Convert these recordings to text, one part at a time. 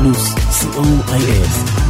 פלוס, co.il.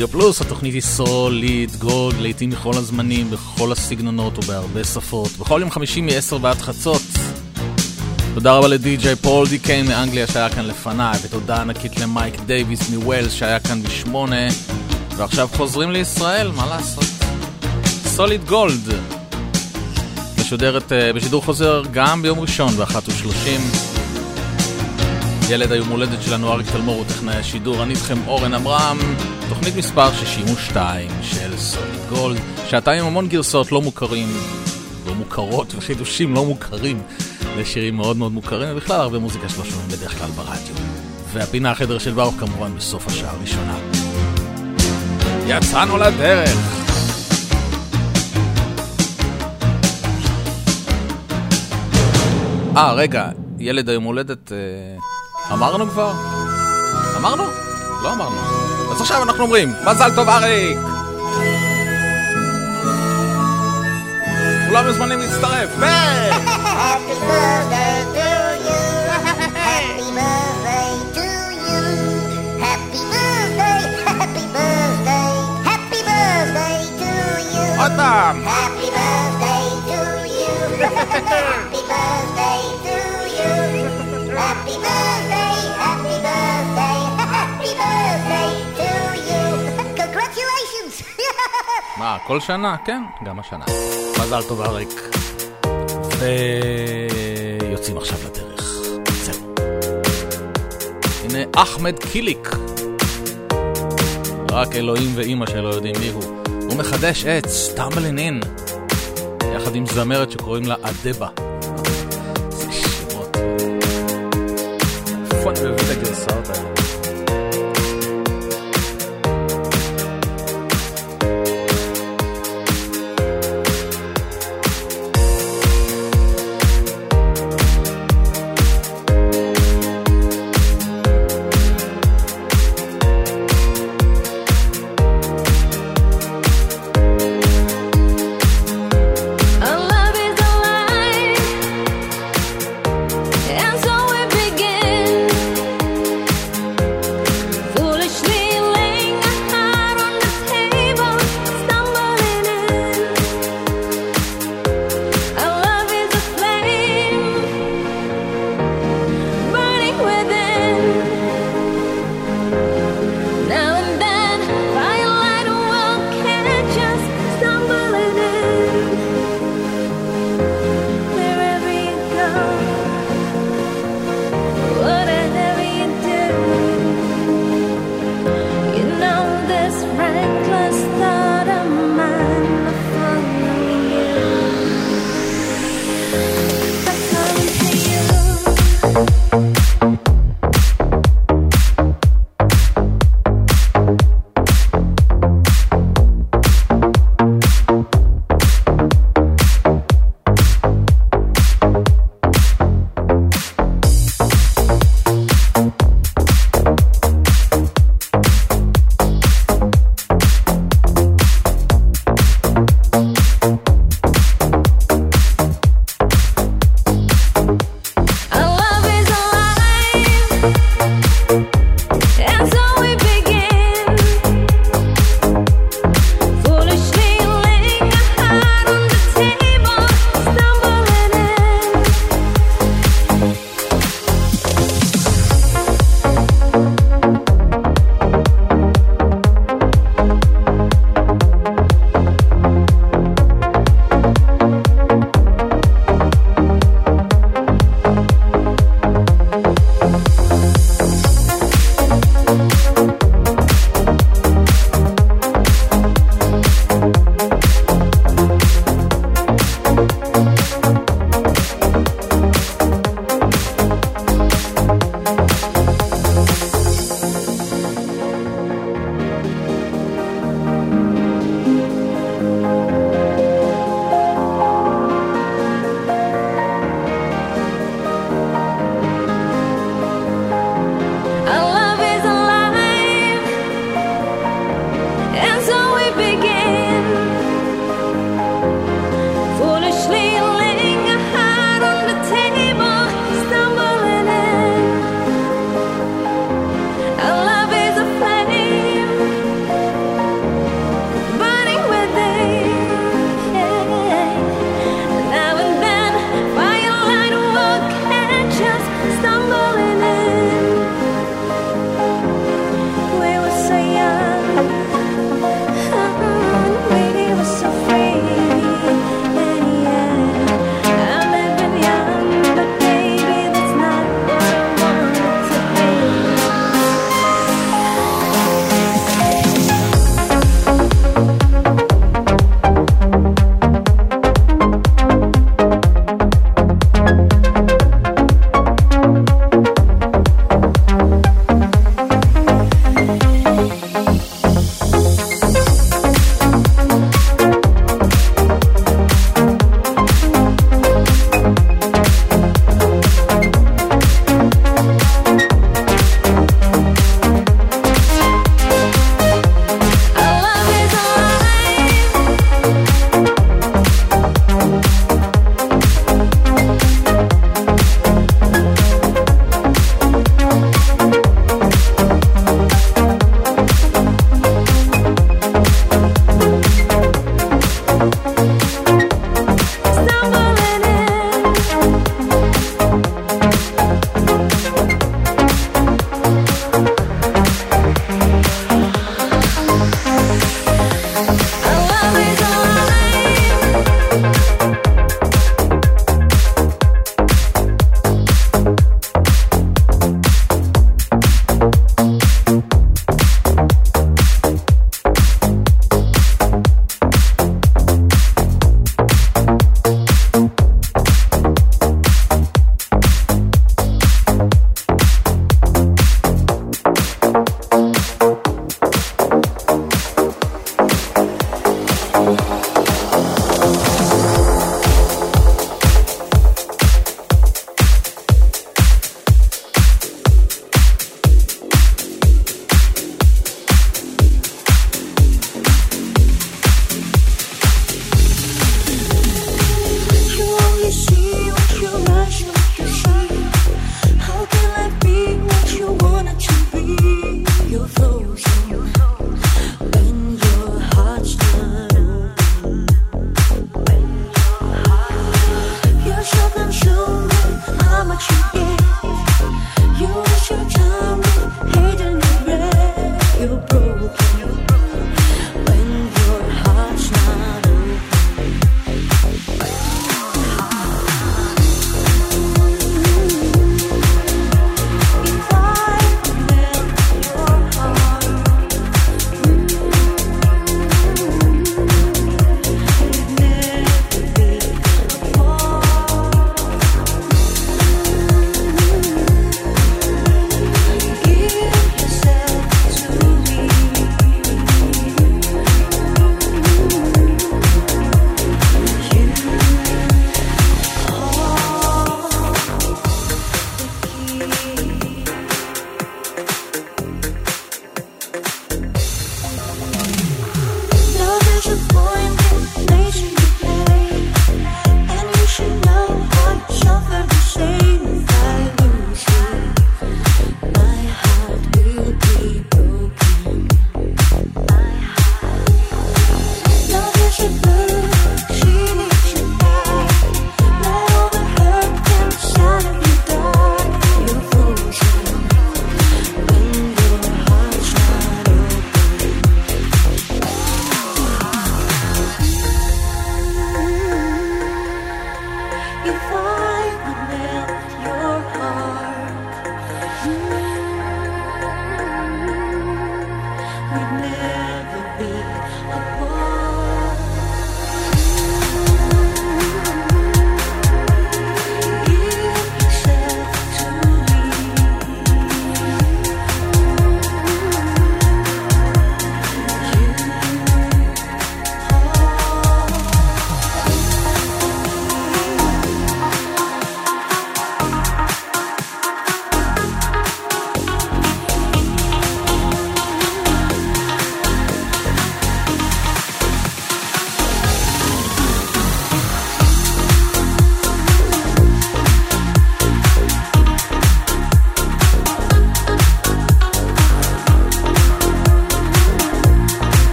רדיו פלוס, התוכנית היא סוליד, גולד, להיטים מכל הזמנים, בכל הסגנונות ובהרבה שפות. בכל יום חמישי מ-10 ועד חצות. תודה רבה לדי.ג'יי פול די קיין מאנגליה שהיה כאן לפניי, ותודה ענקית למייק דייוויס מווילס שהיה כאן בשמונה. ועכשיו חוזרים לישראל, מה לעשות? סוליד גולד. משודרת uh, בשידור חוזר גם ביום ראשון ב-13:30. ילד היום הולדת שלנו אריק תלמור הוא טכנאי השידור, אני איתכם אורן עמרם. תוכנית מספר 62 של סוליד גולד, שעתיים המון גרסאות לא מוכרים, לא מוכרות וחידושים לא מוכרים לשירים מאוד מאוד מוכרים, ובכלל הרבה מוזיקה שלא שומעים בדרך כלל ברדיו. והפינה החדר של ברוך כמובן בסוף השעה הראשונה. יצאנו לדרך! אה, רגע, ילד היום הולדת, אה, אמרנו כבר? אמרנו? לא אמרנו. אז עכשיו אנחנו אומרים, מזל טוב אריק! כולם מוזמנים להצטרף, ו... עוד פעם! מה, כל שנה? כן, גם השנה. מזל טוב אריק. ויוצאים עכשיו לדרך. זהו. הנה אחמד קיליק. רק אלוהים ואימא שלו יודעים מי הוא. הוא מחדש את סטמבלין אין, יחד עם זמרת שקוראים לה אדבה.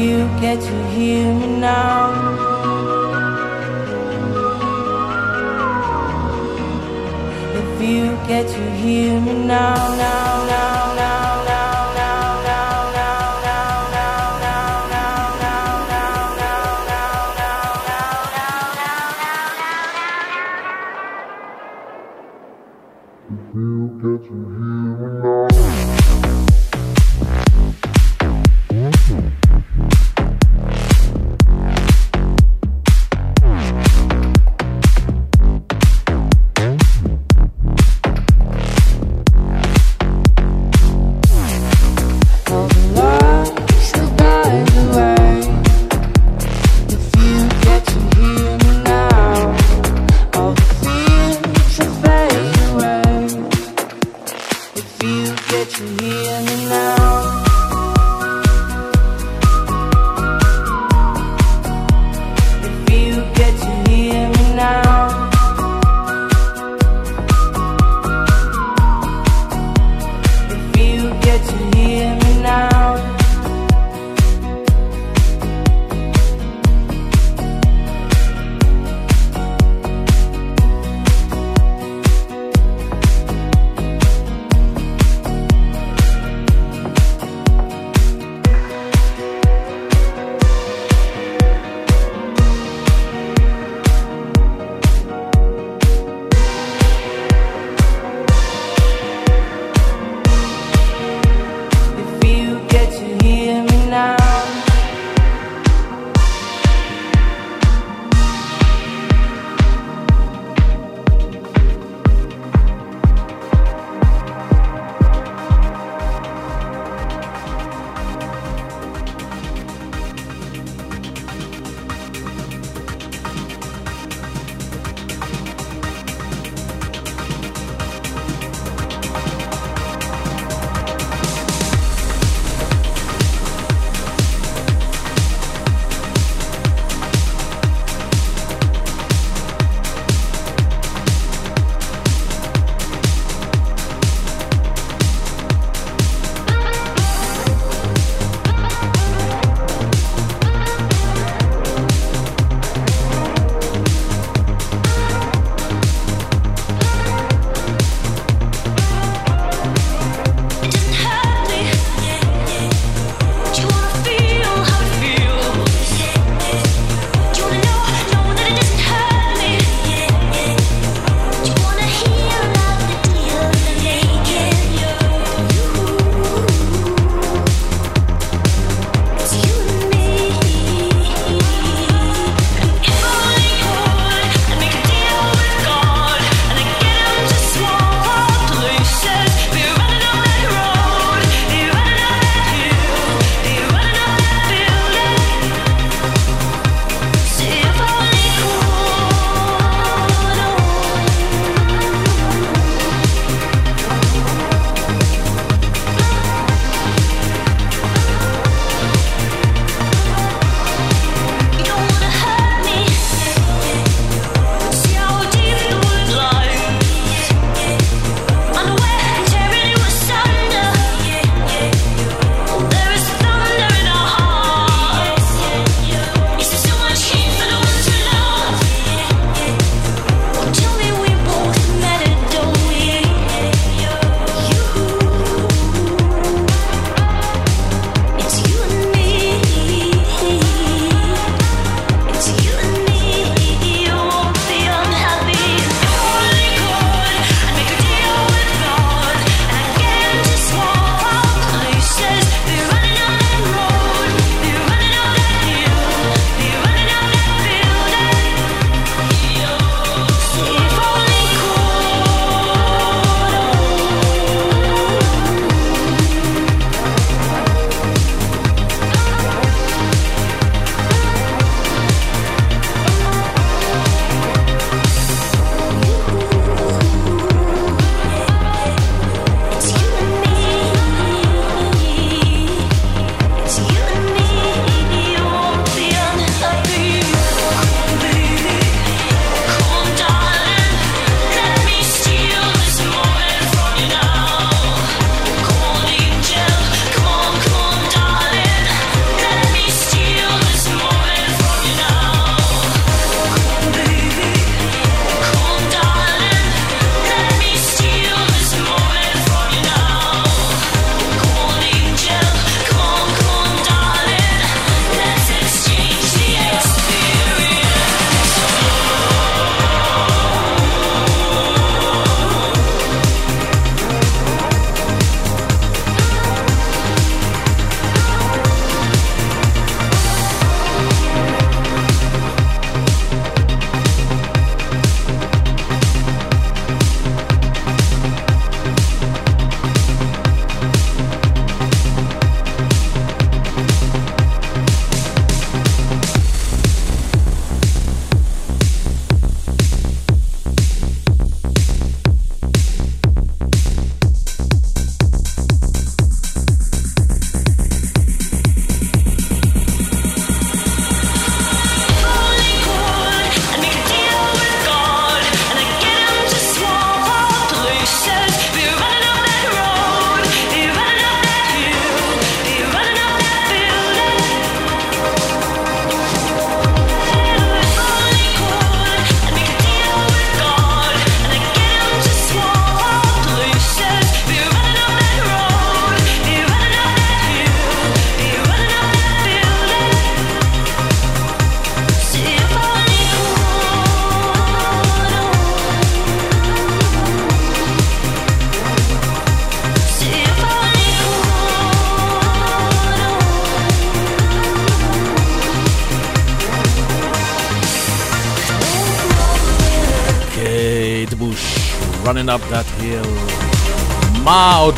you get to hear me now? If you get to hear me now, now, now.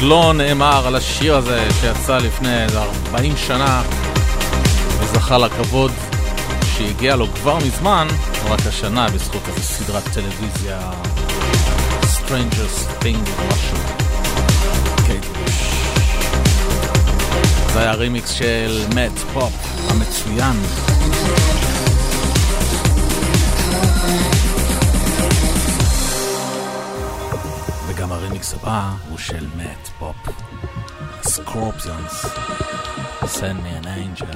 לא נאמר על השיר הזה שיצא לפני איזה 40 שנה וזכה לכבוד שהגיע לו כבר מזמן, רק השנה בזכות איזו סדרת טלוויזיה Strangers Thing משהו. קייט זה היה רימיקס של מאט פופ המצוין. וגם הרימיקס הבא הוא של מאט. Scorpions, Send me an angel.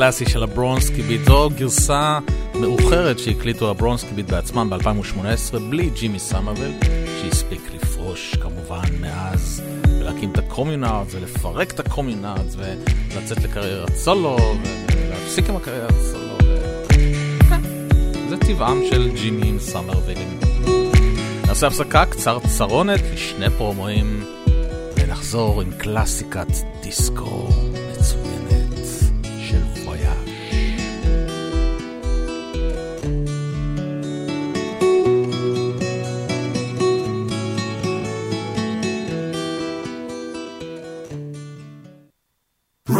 הקלאסי של הברונסקי ביט, זו גרסה מאוחרת שהקליטו הברונסקי ביט בעצמם ב-2018 בלי ג'ימי סומרוויל, שהספיק לפרוש כמובן מאז, ולהקים את הקומיונארדס ולפרק את הקומיונארדס ולצאת לקריירת סולו ולהפסיק עם הקריירת סולו. זה טבעם של ג'ימי סומרווילים. נעשה הפסקה קצרצרונת לשני פרומואים ונחזור עם קלאסיקת דיסקו.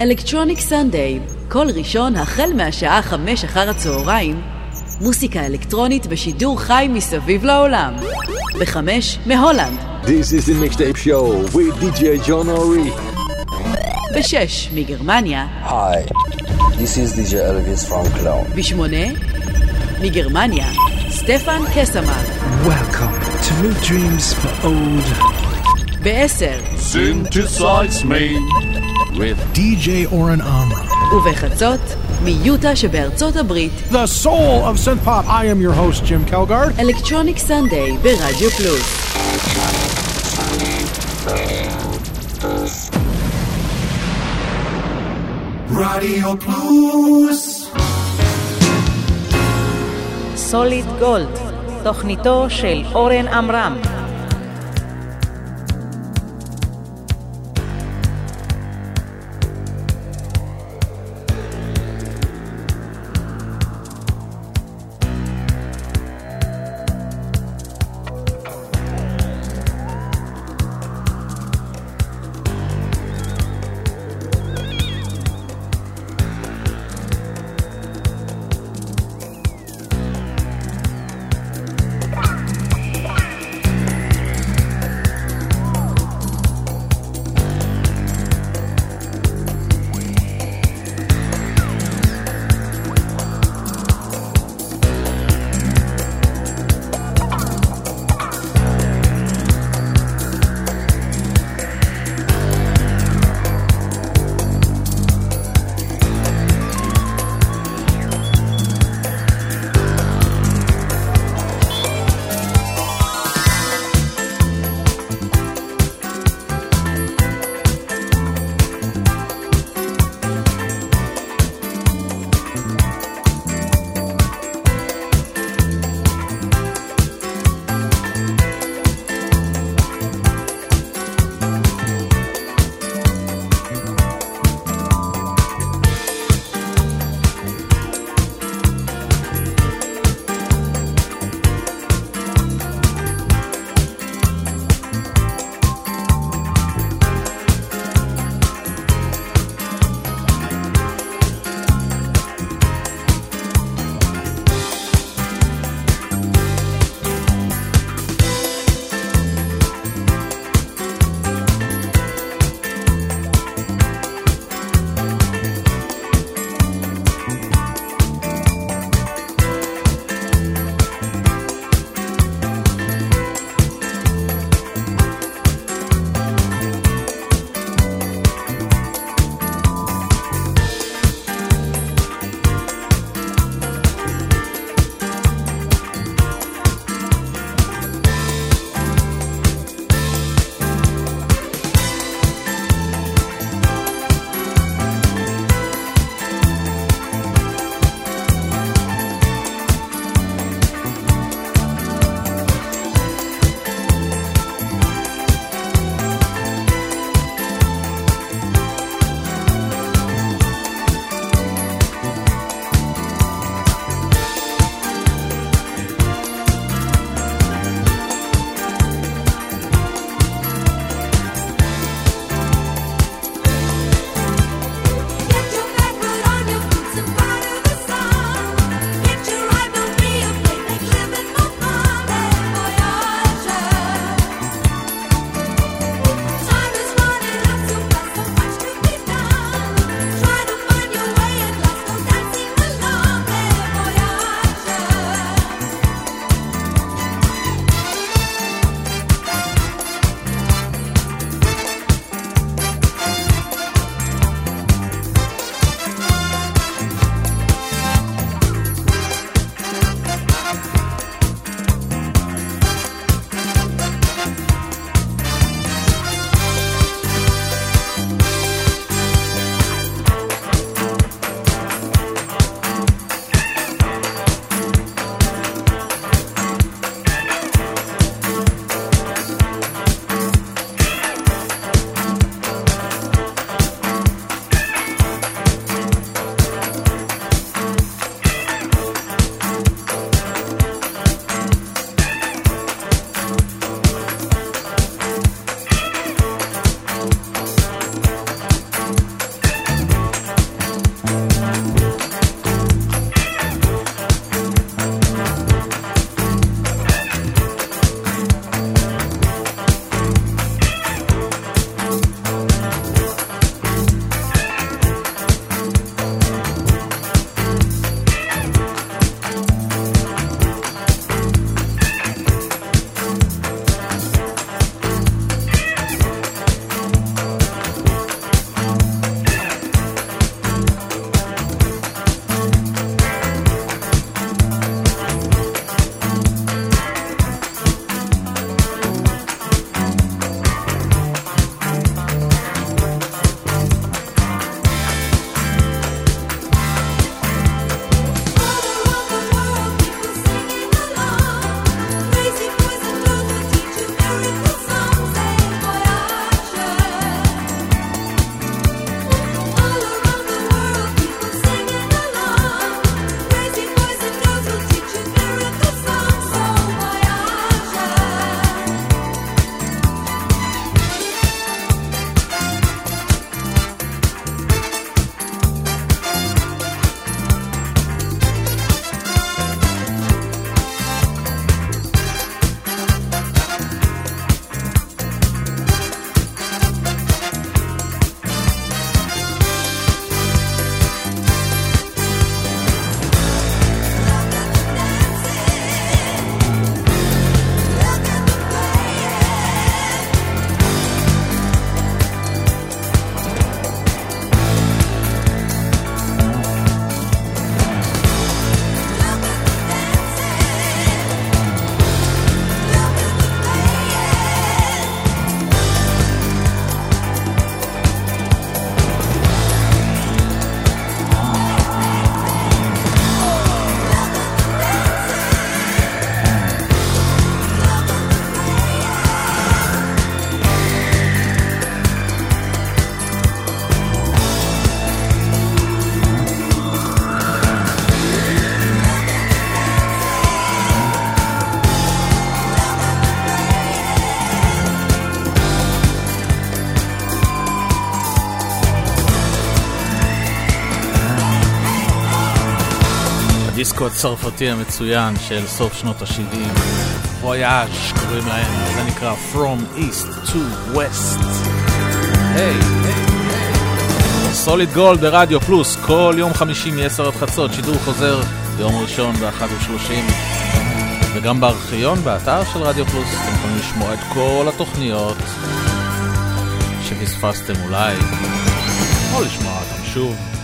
אלקטרוניק סנדיי, כל ראשון החל מהשעה חמש אחר הצהריים, מוסיקה אלקטרונית בשידור חי מסביב לעולם. בחמש, מהולנד. This is the mixtape show with DJ John Ori. בשש, מגרמניה. Hi, this is DJ Elvis from Cologne. בשמונה, מגרמניה, סטפן קסמן. Welcome to New Dreams for Old. בעשר, Synthesize me. With DJ Oren Amram. ובחצות, מיוטה שבארצות הברית. The soul of synth pop. I am your host Jim Kelgard. אלקטרוניק סנדיי ברדיו פלוס. רדיו פלוס סוליד גולד, תוכניתו של אורן עמרם הדיסקו הצרפתי המצוין של סוף שנות ה-70. וויאז' קוראים להם, זה נקרא From East to West. היי. סוליד גולד ברדיו פלוס, כל יום חמישי מ-10 עד חצות, שידור חוזר ביום ראשון ב-1.30. וגם בארכיון, באתר של רדיו פלוס, אתם יכולים לשמוע את כל התוכניות שפספסתם אולי, או לשמוע אותם שוב.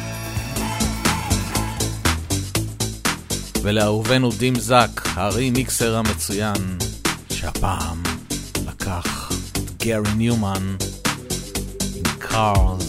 ולאהובנו דים זאק, הרימיקסר המצוין, שהפעם לקח את גרי ניומן עם קארס.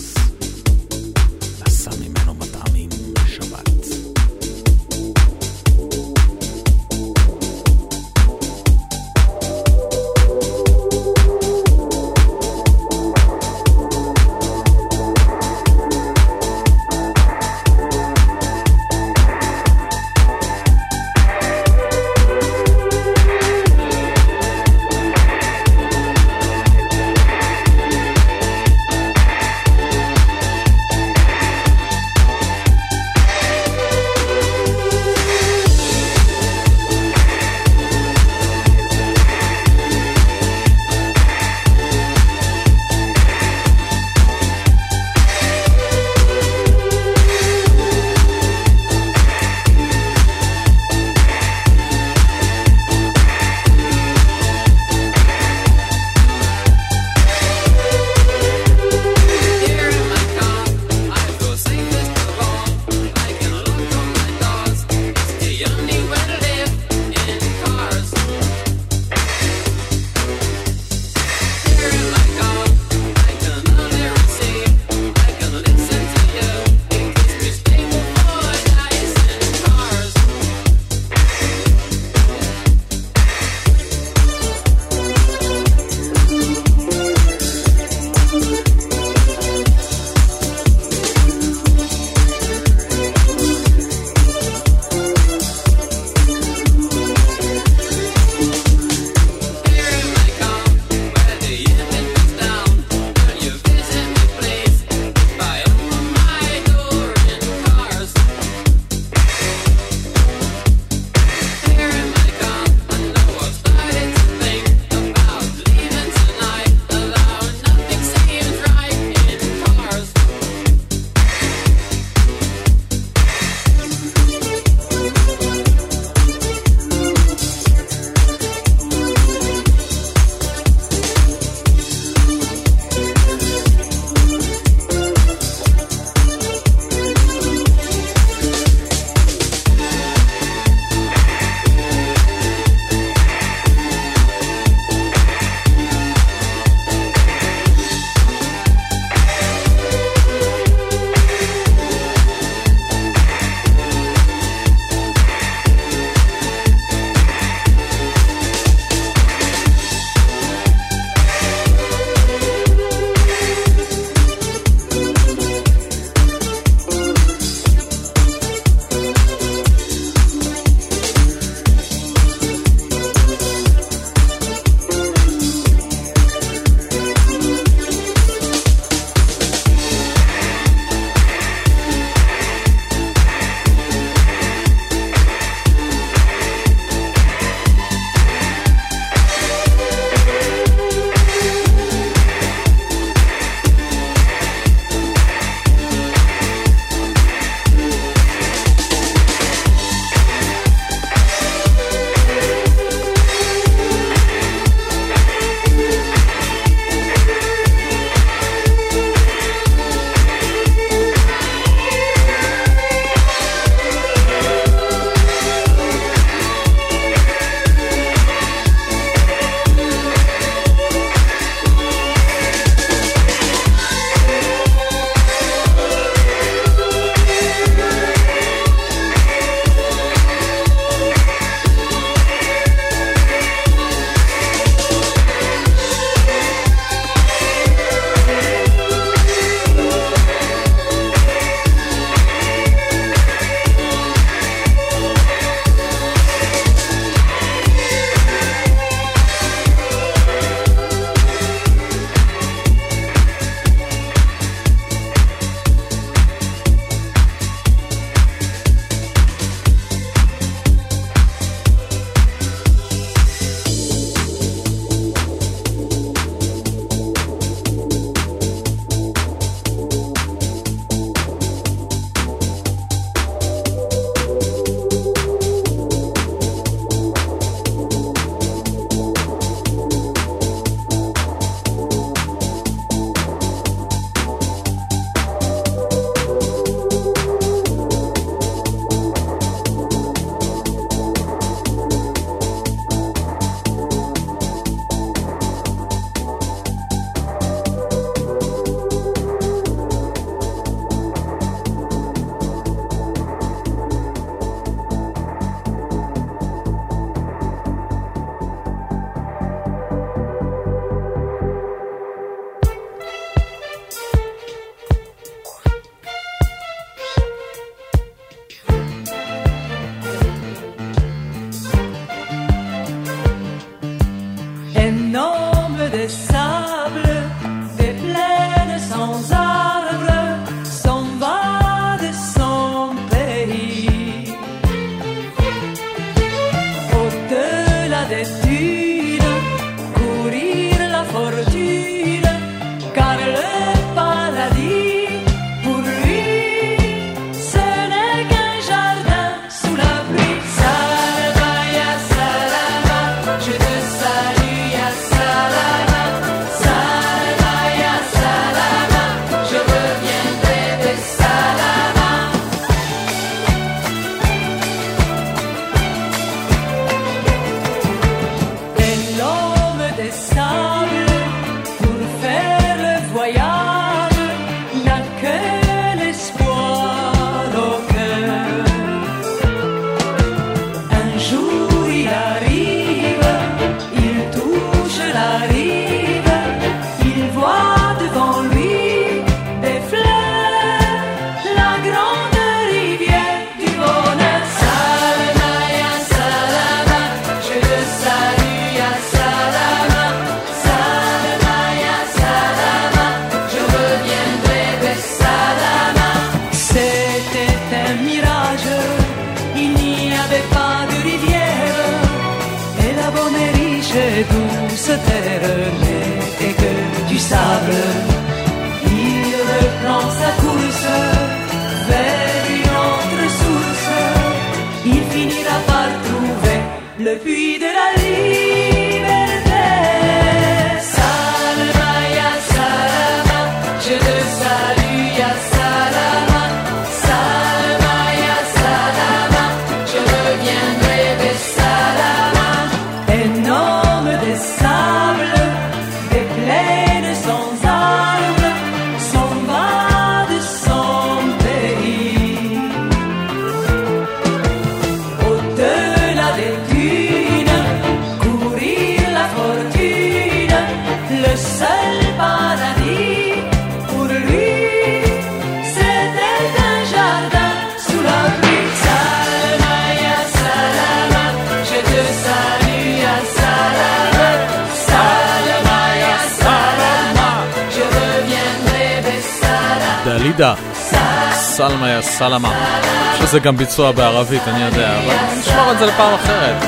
שזה גם ביצוע בערבית, אני יודע, אבל נשמור את זה לפעם אחרת,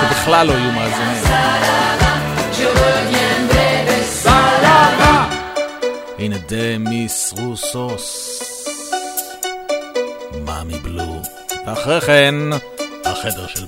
שבכלל לא יהיו מאזינים. הנה דמיס רוסוס, מאמי בלו, ואחרי כן, החדר של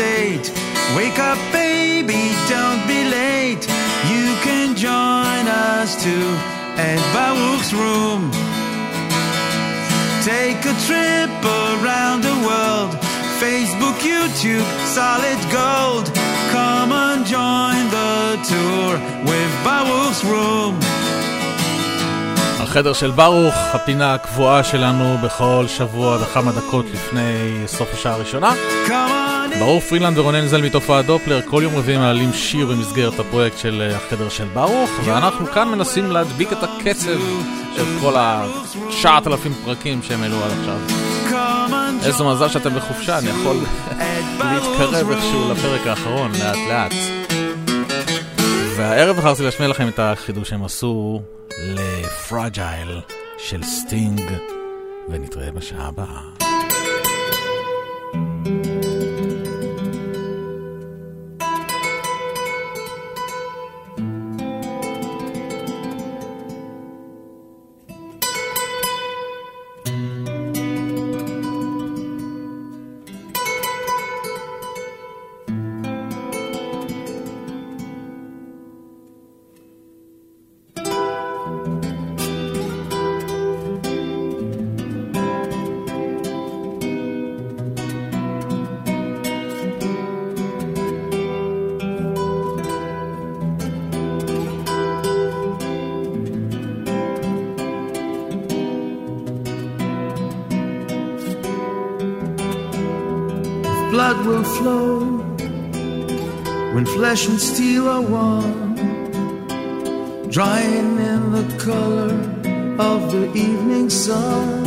eight. Wake up, baby, don't be late. You can join us too at Baruch's room. Take a trip around the world. Facebook, YouTube, solid gold. Come and join the tour with Baruch's room. החדר של ברוך, הפינה הקבועה שלנו בכל שבוע וכמה דקות לפני סוף השעה הראשונה. ברוך פרילנד ורונן זל מתופעת דופלר כל יום רביעי מעלים שיר במסגרת הפרויקט של החדר של ברוך ואנחנו כאן מנסים להדביק את הקצב של כל הששת אלפים פרקים שהם העלו עד עכשיו. איזה מזל שאתם בחופשה, אני יכול להתקרב איכשהו לפרק האחרון לאט לאט. והערב בחרתי להשמיע לכם את החידוש שהם עשו ל Fragile של סטינג, ונתראה בשעה הבאה. Flesh and steel are one, drying in the color of the evening sun.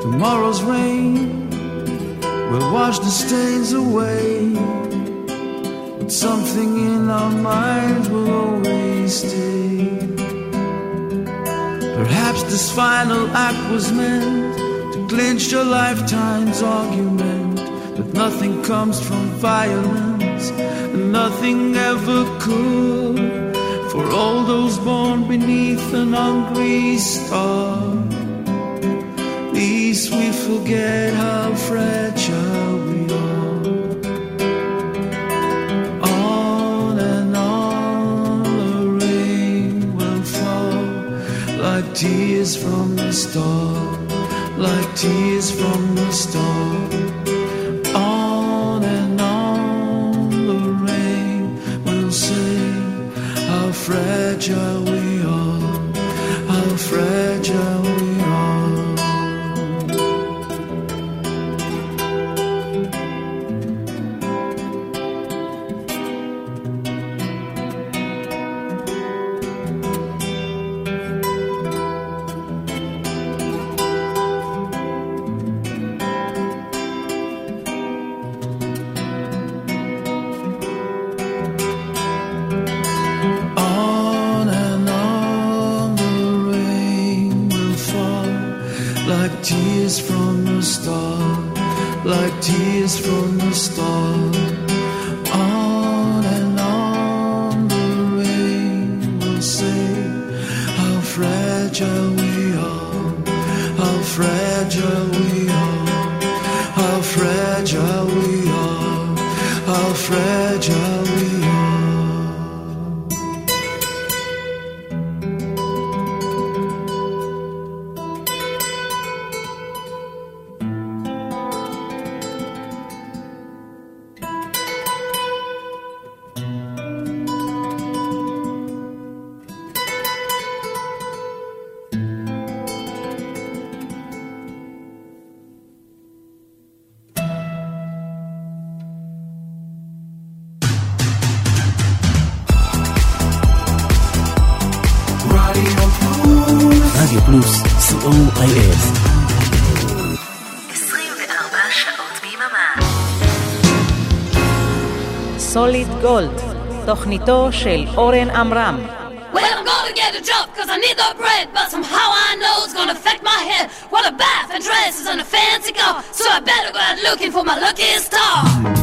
Tomorrow's rain will wash the stains away, but something in our minds will always stay. Perhaps this final act was meant to clinch a lifetime's argument, but nothing comes from violence nothing ever could for all those born beneath an hungry star. Least we forget how fragile we are. On and on the rain will fall like tears from the star, like tears from the star. Tears from the start. On and on the rain will say how fragile we are, how fragile we are, תוכניתו של אורן עמרם. Well, I'm gonna get a job cause I need the bread, but somehow I know it's gonna affect my head. What a bath and dresses and a fancy car, so I better go out looking for my lucky star.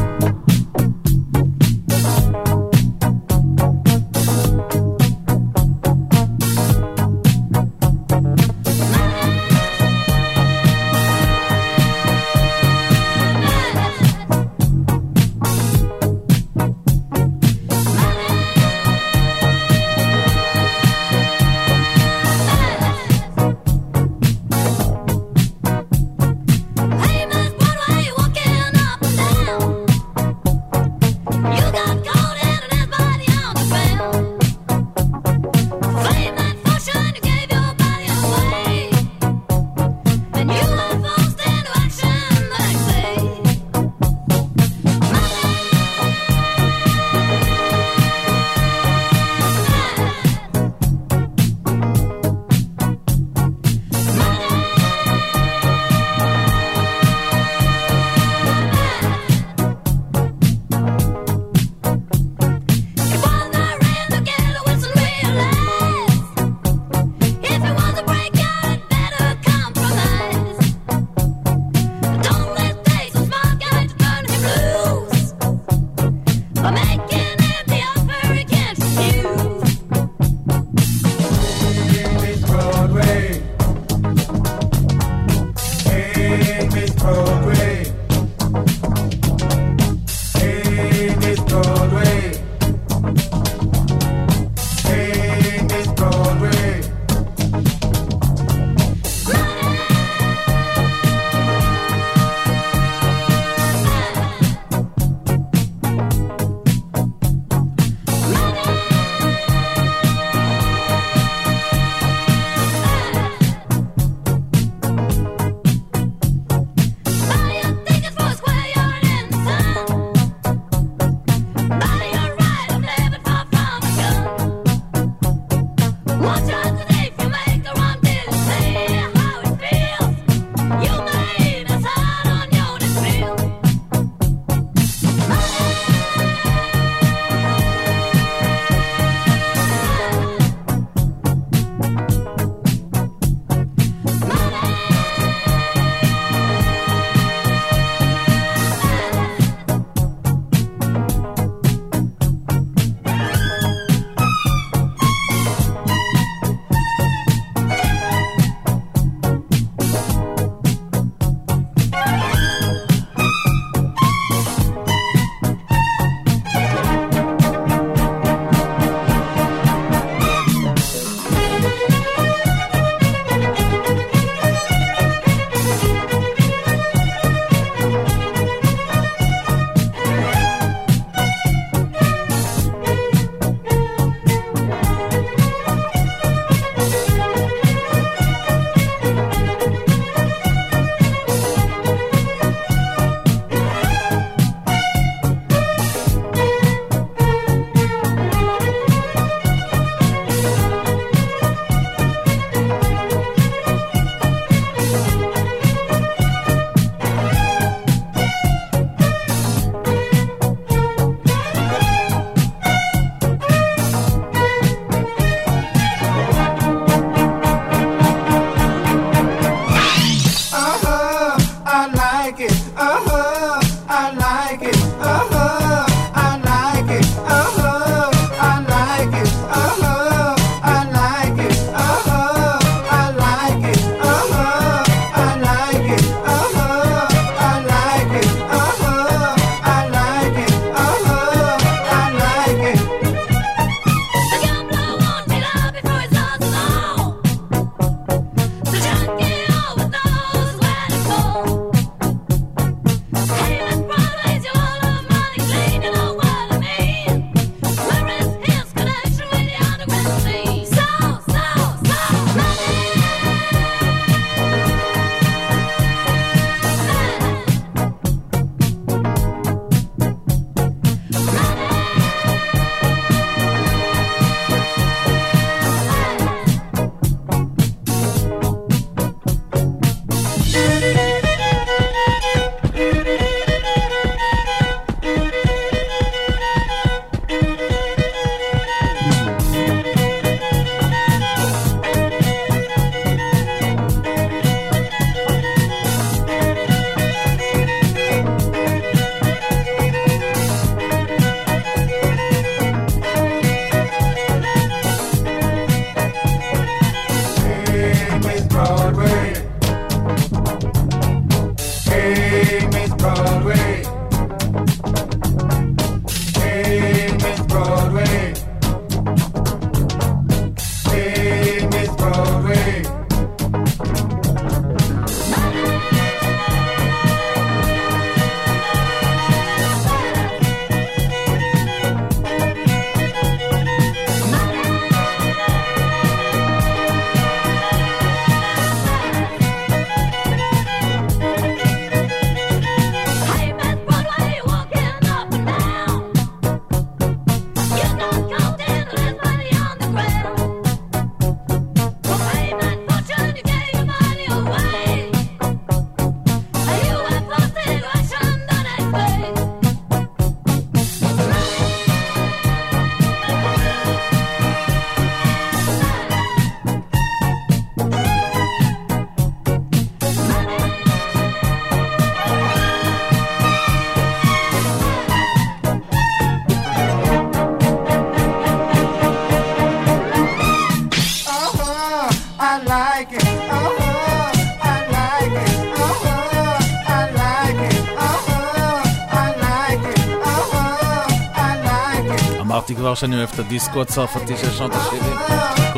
כבר שאני אוהב את הדיסקו הצרפתי של שנות ה-70.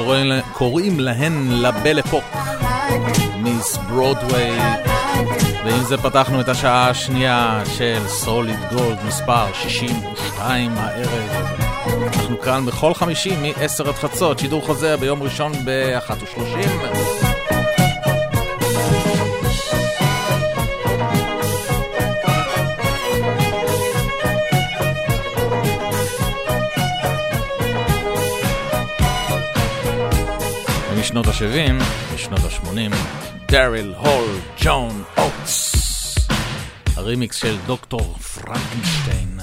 קוראים, להן לבלה פוק, מיס ברודוויי. ועם זה פתחנו את השעה השנייה של סוליד גולד מספר 62 הערב. אנחנו כאן בכל חמישי מ-10 עד חצות, שידור חוזר ביום ראשון ב-13:30. ה-70, משנות ה-80, דאריל הול ג'ון אוטס. הרימיקס של דוקטור פרנקנשטיין,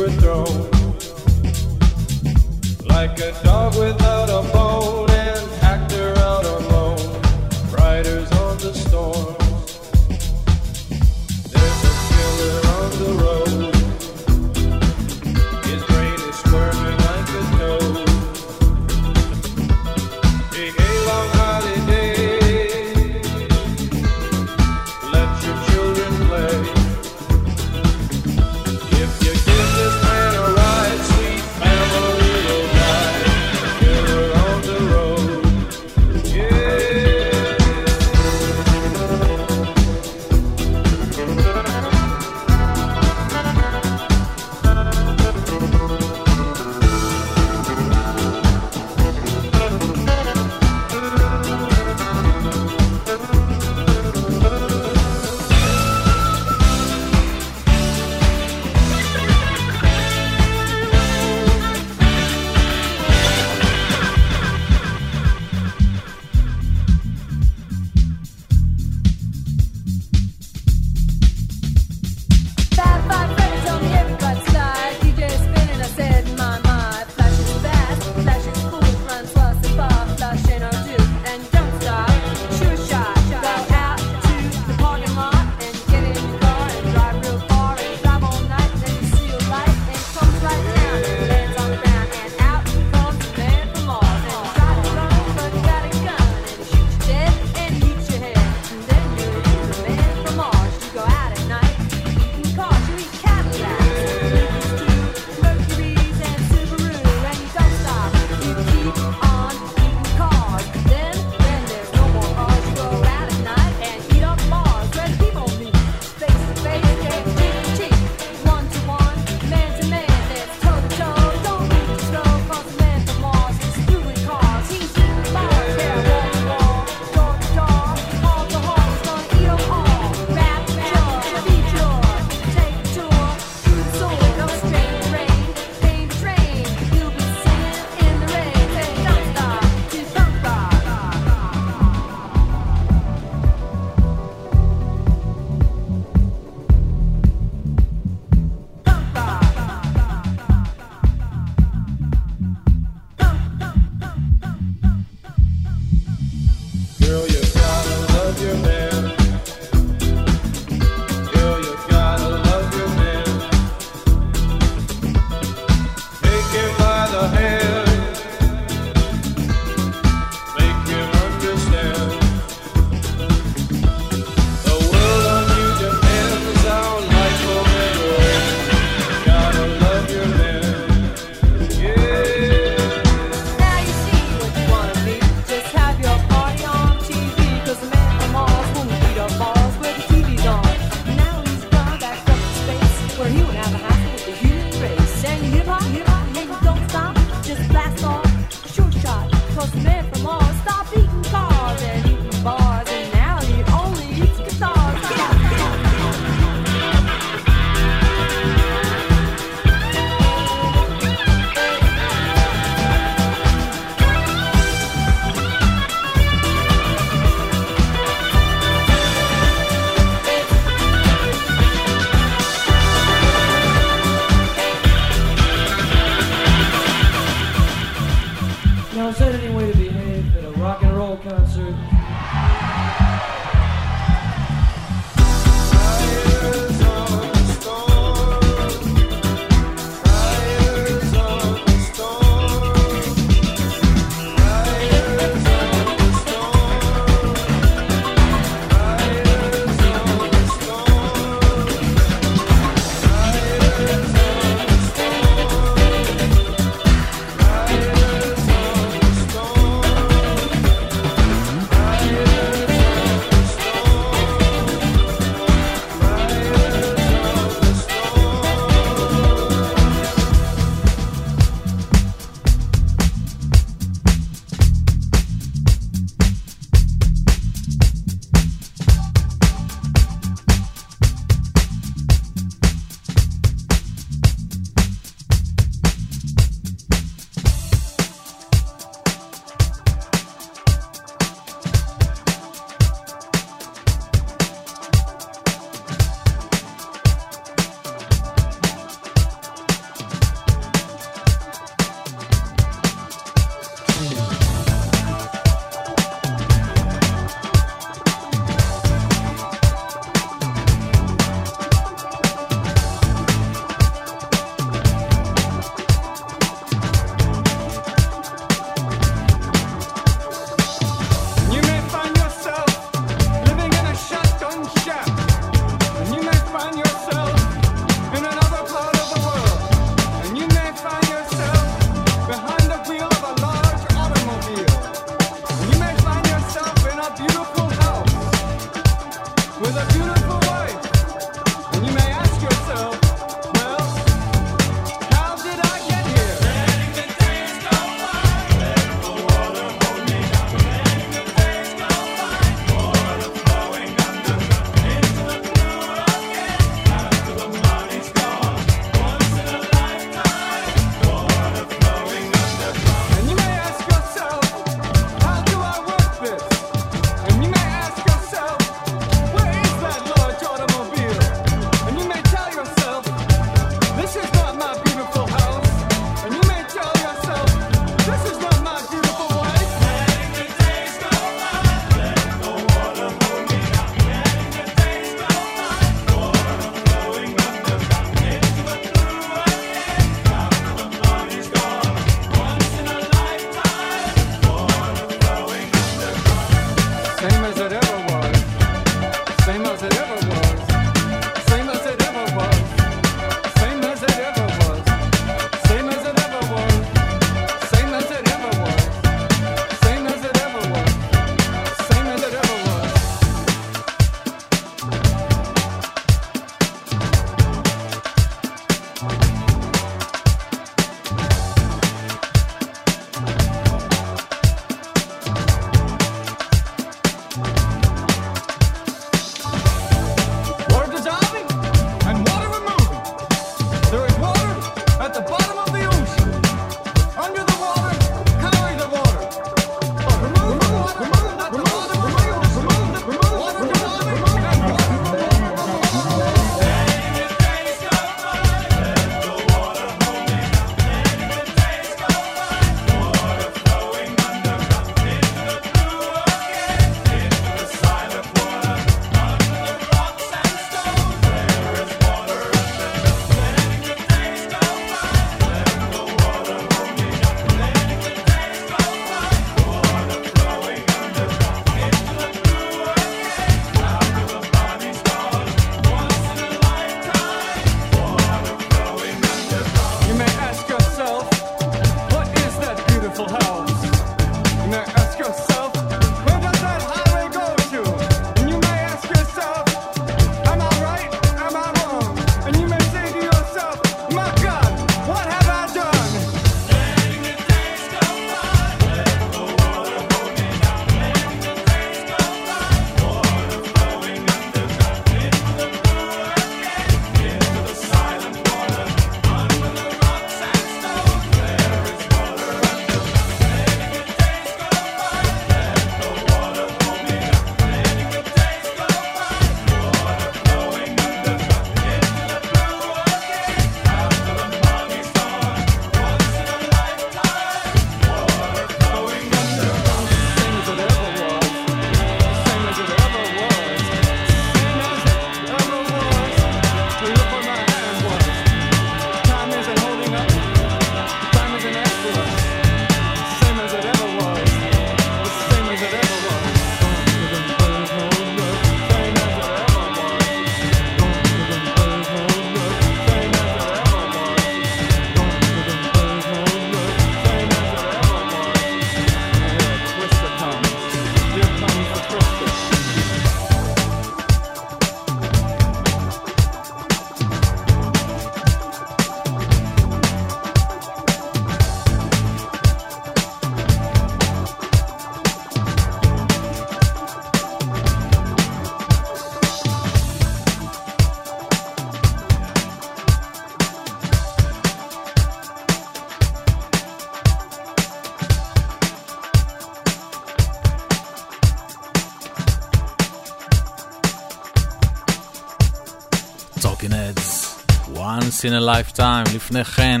once in a lifetime, לפני כן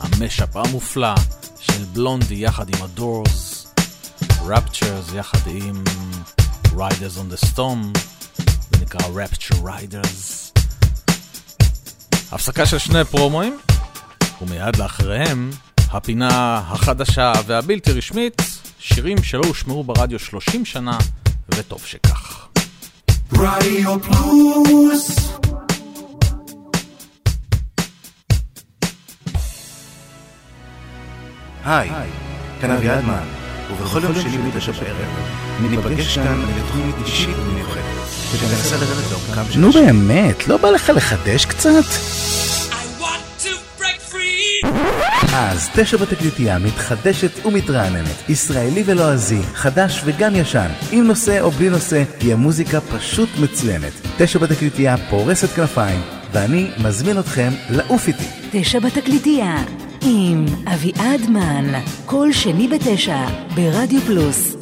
המשאפ המופלא של בלונדי יחד עם הדורס, רפצ'רס יחד עם Riders on the Storm, זה נקרא Rapture Riders. הפסקה של שני פרומואים, ומיד לאחריהם הפינה החדשה והבלתי רשמית, שירים שלא הושמעו ברדיו 30 שנה, וטוב שכך. רדיו פלוס היי, כאן אביעדמן, ובכל יום שני בתשע בערב, ניפגש כאן לתוכנית אישית ומיוחדת, שתנסה לרדת לעומקם של... נו באמת, לא בא לך לחדש קצת? אז תשע בתקליטייה מתחדשת ומתרעננת, ישראלי ולועזי, חדש וגם ישן, עם נושא או בלי נושא, היא המוזיקה פשוט מצוינת. תשע בתקליטייה פורסת כנפיים, ואני מזמין אתכם לעוף איתי. תשע בתקליטייה, עם אביעד מן, כל שני בתשע, ברדיו פלוס.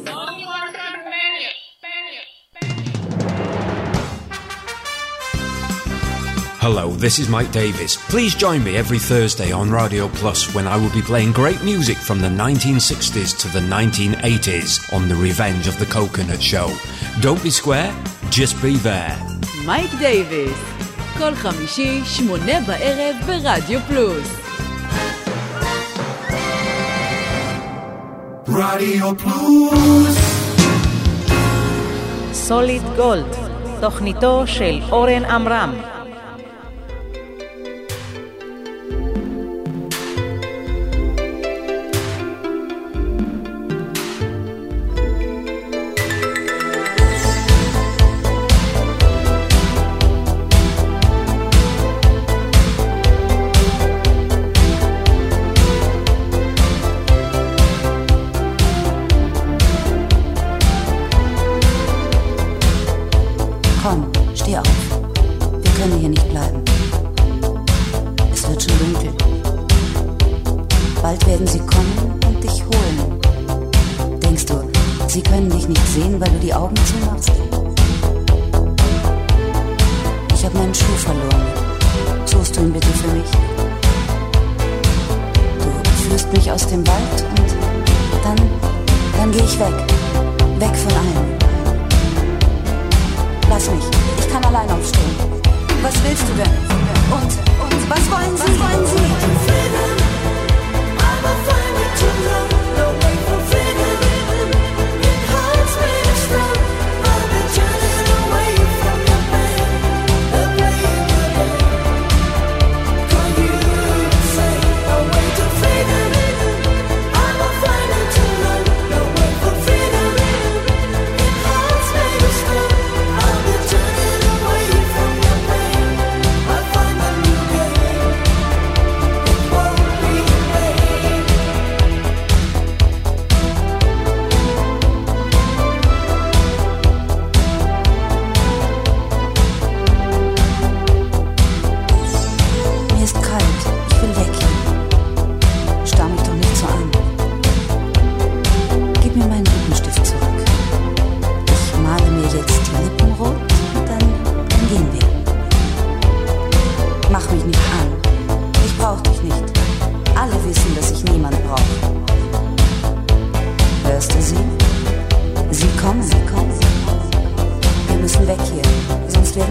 Hello, this is Mike Davis. Please join me every Thursday on Radio Plus when I will be playing great music from the 1960s to the 1980s on The Revenge of the Coconut Show. Don't be square, just be there. מייק דייוויס, כל חמישי, שמונה בערב ברדיו פלוס. רדיו פלוס סוליד גולד, תוכניתו של אורן עמרם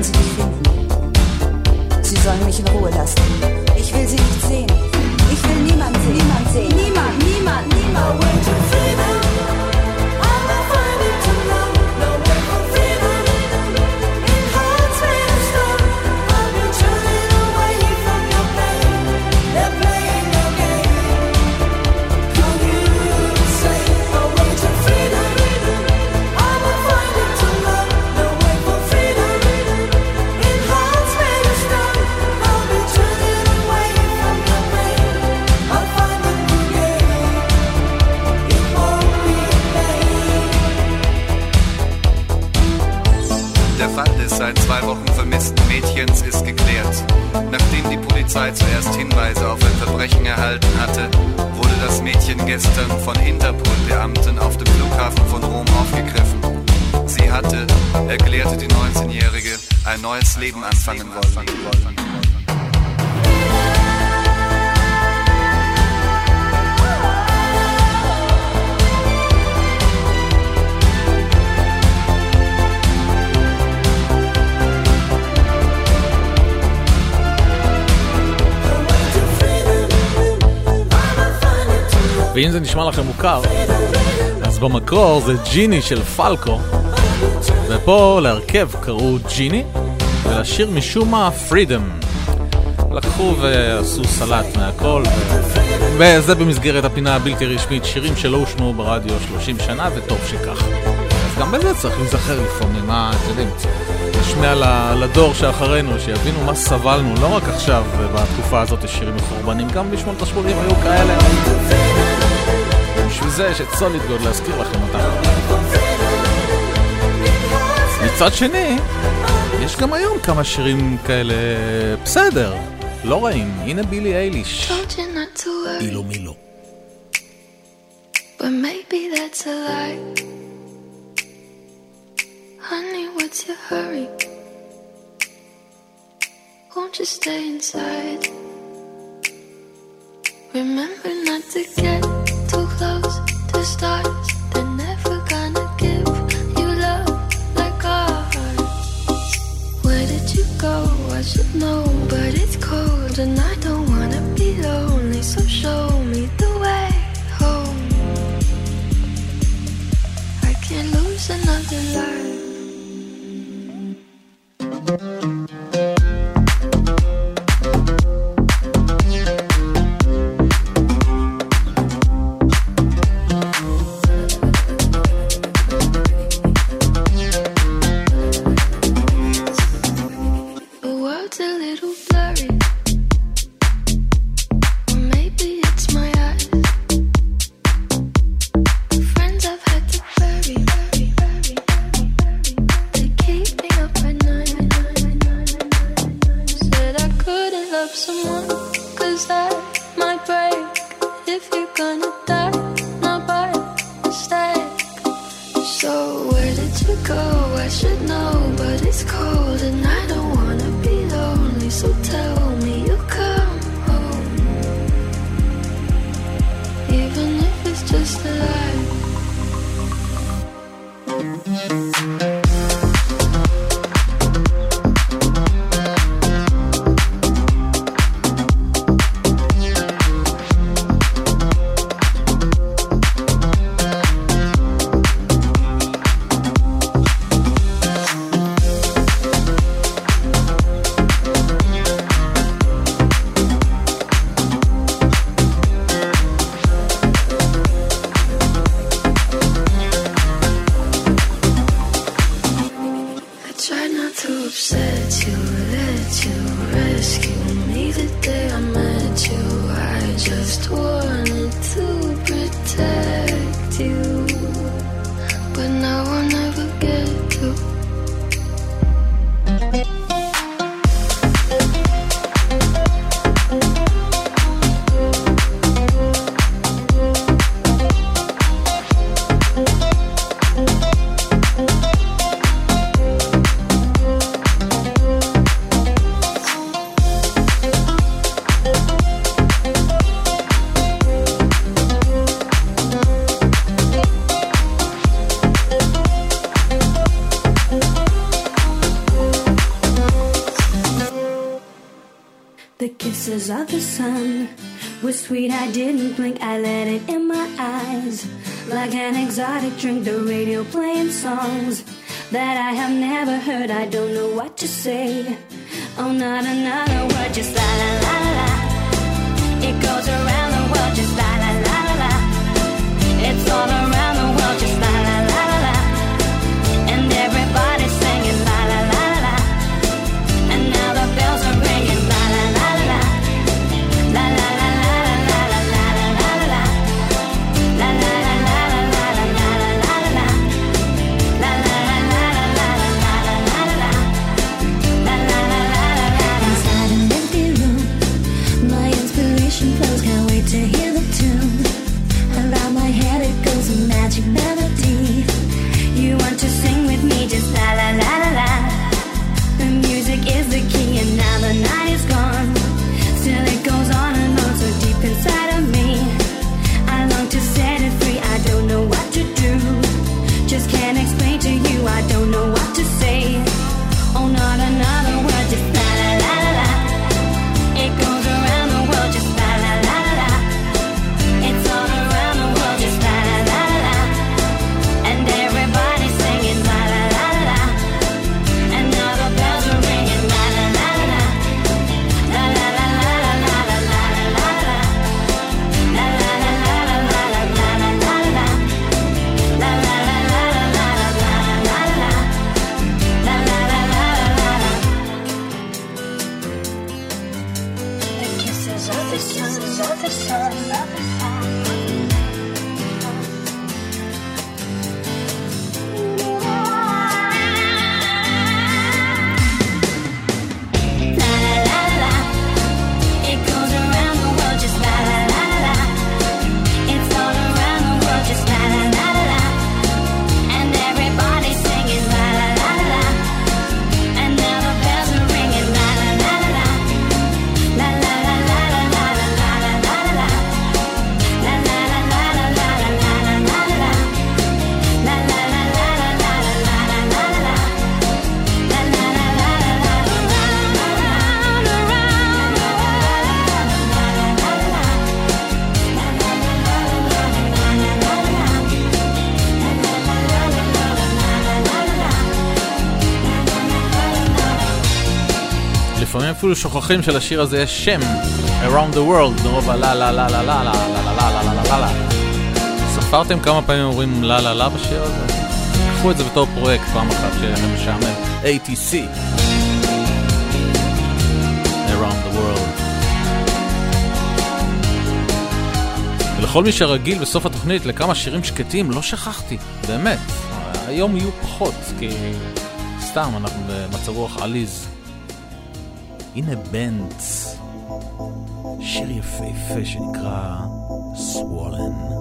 sollen sie mich finden. Sie sollen mich in Ruhe lassen. Ich will sie nicht sehen. Ich will niemanden, sehen. Sehen. זה נשמע לכם מוכר, אז במקור זה ג'יני של פלקו, ופה להרכב קראו ג'יני, ולשיר משום מה פרידום. לקחו ועשו סלט מהכל, ו... וזה במסגרת הפינה הבלתי רשמית, שירים שלא הושמעו ברדיו 30 שנה, וטוב שכך. אז גם בזה צריך להיזכר לפעמים, מה, אתם יודעים, נשמע לדור שאחרינו, שיבינו מה סבלנו, לא רק עכשיו, בתקופה הזאת יש שירים מחורבנים, גם בשמונת השמונים היו כאלה. זה יש את סולידגוד להזכיר לכם אותה. מצד שני, יש גם היום כמה שירים כאלה בסדר, לא רעים. הנה בילי אייליש. אילו מילו. לא. But maybe that's a lie. Honey, what's your hurry? Won't you stay inside? Remember not to get I don't know what to say. Oh, not another word, just la la. אפילו שוכחים שלשיר הזה יש שם, Around the World, מרוב הלה לה לה לה לה לה לה לה לה לה לה לה ספרתם כמה פעמים אומרים לה לה לה בשיר הזה? קחו את זה בתור פרויקט פעם אחת לכם משעמם. ATC. Around the World. ולכל מי שרגיל בסוף התוכנית לכמה שירים שקטים, לא שכחתי, באמת. היום יהיו פחות, כי סתם אנחנו במצב רוח עליז. הנה בנץ, שיר יפהפה שנקרא Swollen.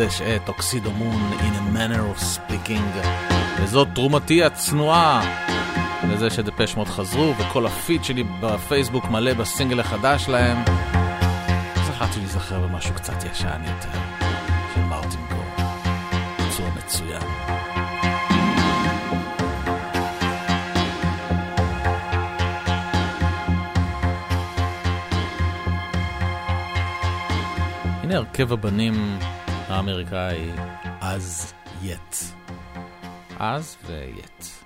הקודש את אוקסידו מון in a manner of speaking. וזאת תרומתי הצנועה לזה שדפש מוד חזרו וכל הפיד שלי בפייסבוק מלא בסינגל החדש שלהם אז החלטתי להיזכר במשהו קצת ישן יותר של מרטין גור. בצורה מצוין. הנה הרכב הבנים האמריקאי. אז יט. אז ויט.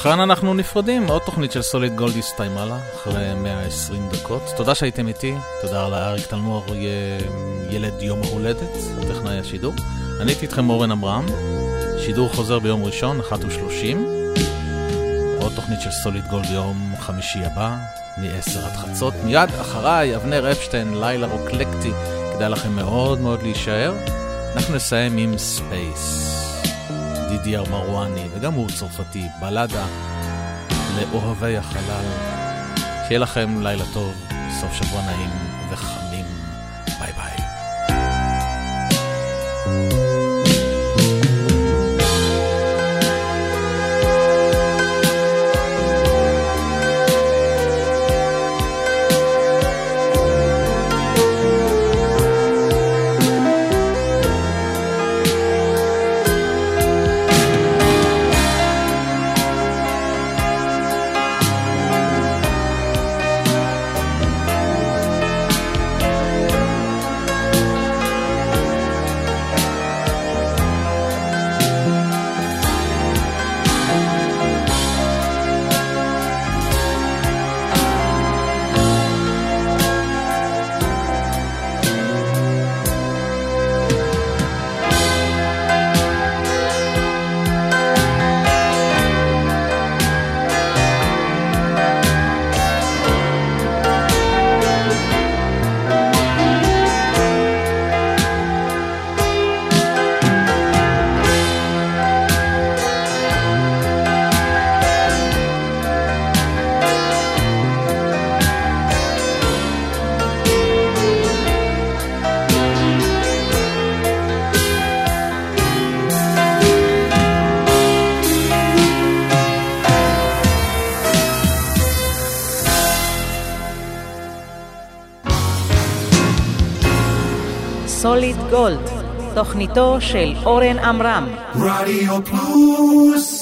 וכאן אנחנו נפרדים, עוד תוכנית של סוליד גולד הסתיימה לה, אחרי 120 דקות. תודה שהייתם איתי, תודה לאריק תלמור, ילד יום ההולדת, טכנאי השידור. אני הייתי איתכם אורן עמרם, שידור חוזר ביום ראשון, 1 ו-30. עוד תוכנית של סוליד גולד יום חמישי הבא, מ-10 עד חצות. מיד אחריי, אבנר אפשטיין, לילה רוק אקלקטי, כדאי לכם מאוד מאוד להישאר. אנחנו נסיים עם ספייס. ידידי ארמרואני, וגם הוא צרפתי, בלדה לאוהבי החלל. שיהיה לכם לילה טוב, סוף שבוע נעים. תוכניתו של אורן עמרם. רדיו פלוס